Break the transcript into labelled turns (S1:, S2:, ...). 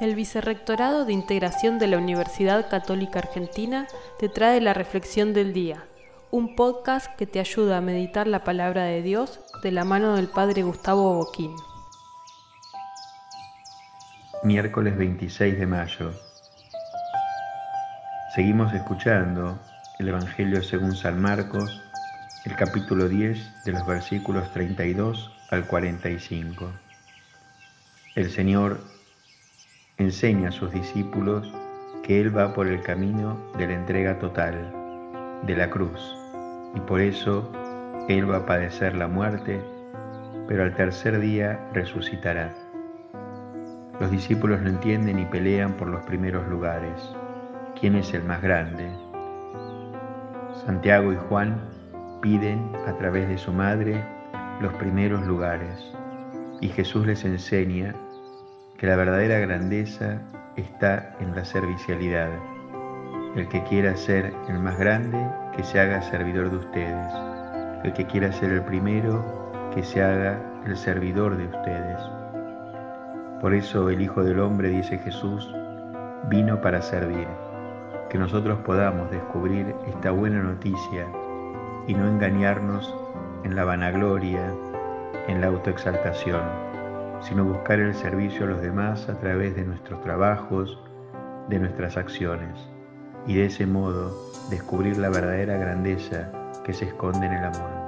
S1: El Vicerrectorado de Integración de la Universidad Católica Argentina te trae la Reflexión del Día, un podcast que te ayuda a meditar la palabra de Dios de la mano del Padre Gustavo Boquín.
S2: Miércoles 26 de mayo. Seguimos escuchando el Evangelio según San Marcos, el capítulo 10 de los versículos 32 al 45. El Señor enseña a sus discípulos que Él va por el camino de la entrega total, de la cruz, y por eso Él va a padecer la muerte, pero al tercer día resucitará. Los discípulos no entienden y pelean por los primeros lugares. ¿Quién es el más grande? Santiago y Juan piden a través de su madre los primeros lugares y Jesús les enseña que la verdadera grandeza está en la servicialidad. El que quiera ser el más grande, que se haga servidor de ustedes. El que quiera ser el primero, que se haga el servidor de ustedes. Por eso el Hijo del Hombre, dice Jesús, vino para servir. Que nosotros podamos descubrir esta buena noticia y no engañarnos en la vanagloria, en la autoexaltación sino buscar el servicio a los demás a través de nuestros trabajos, de nuestras acciones, y de ese modo descubrir la verdadera grandeza que se esconde en el amor.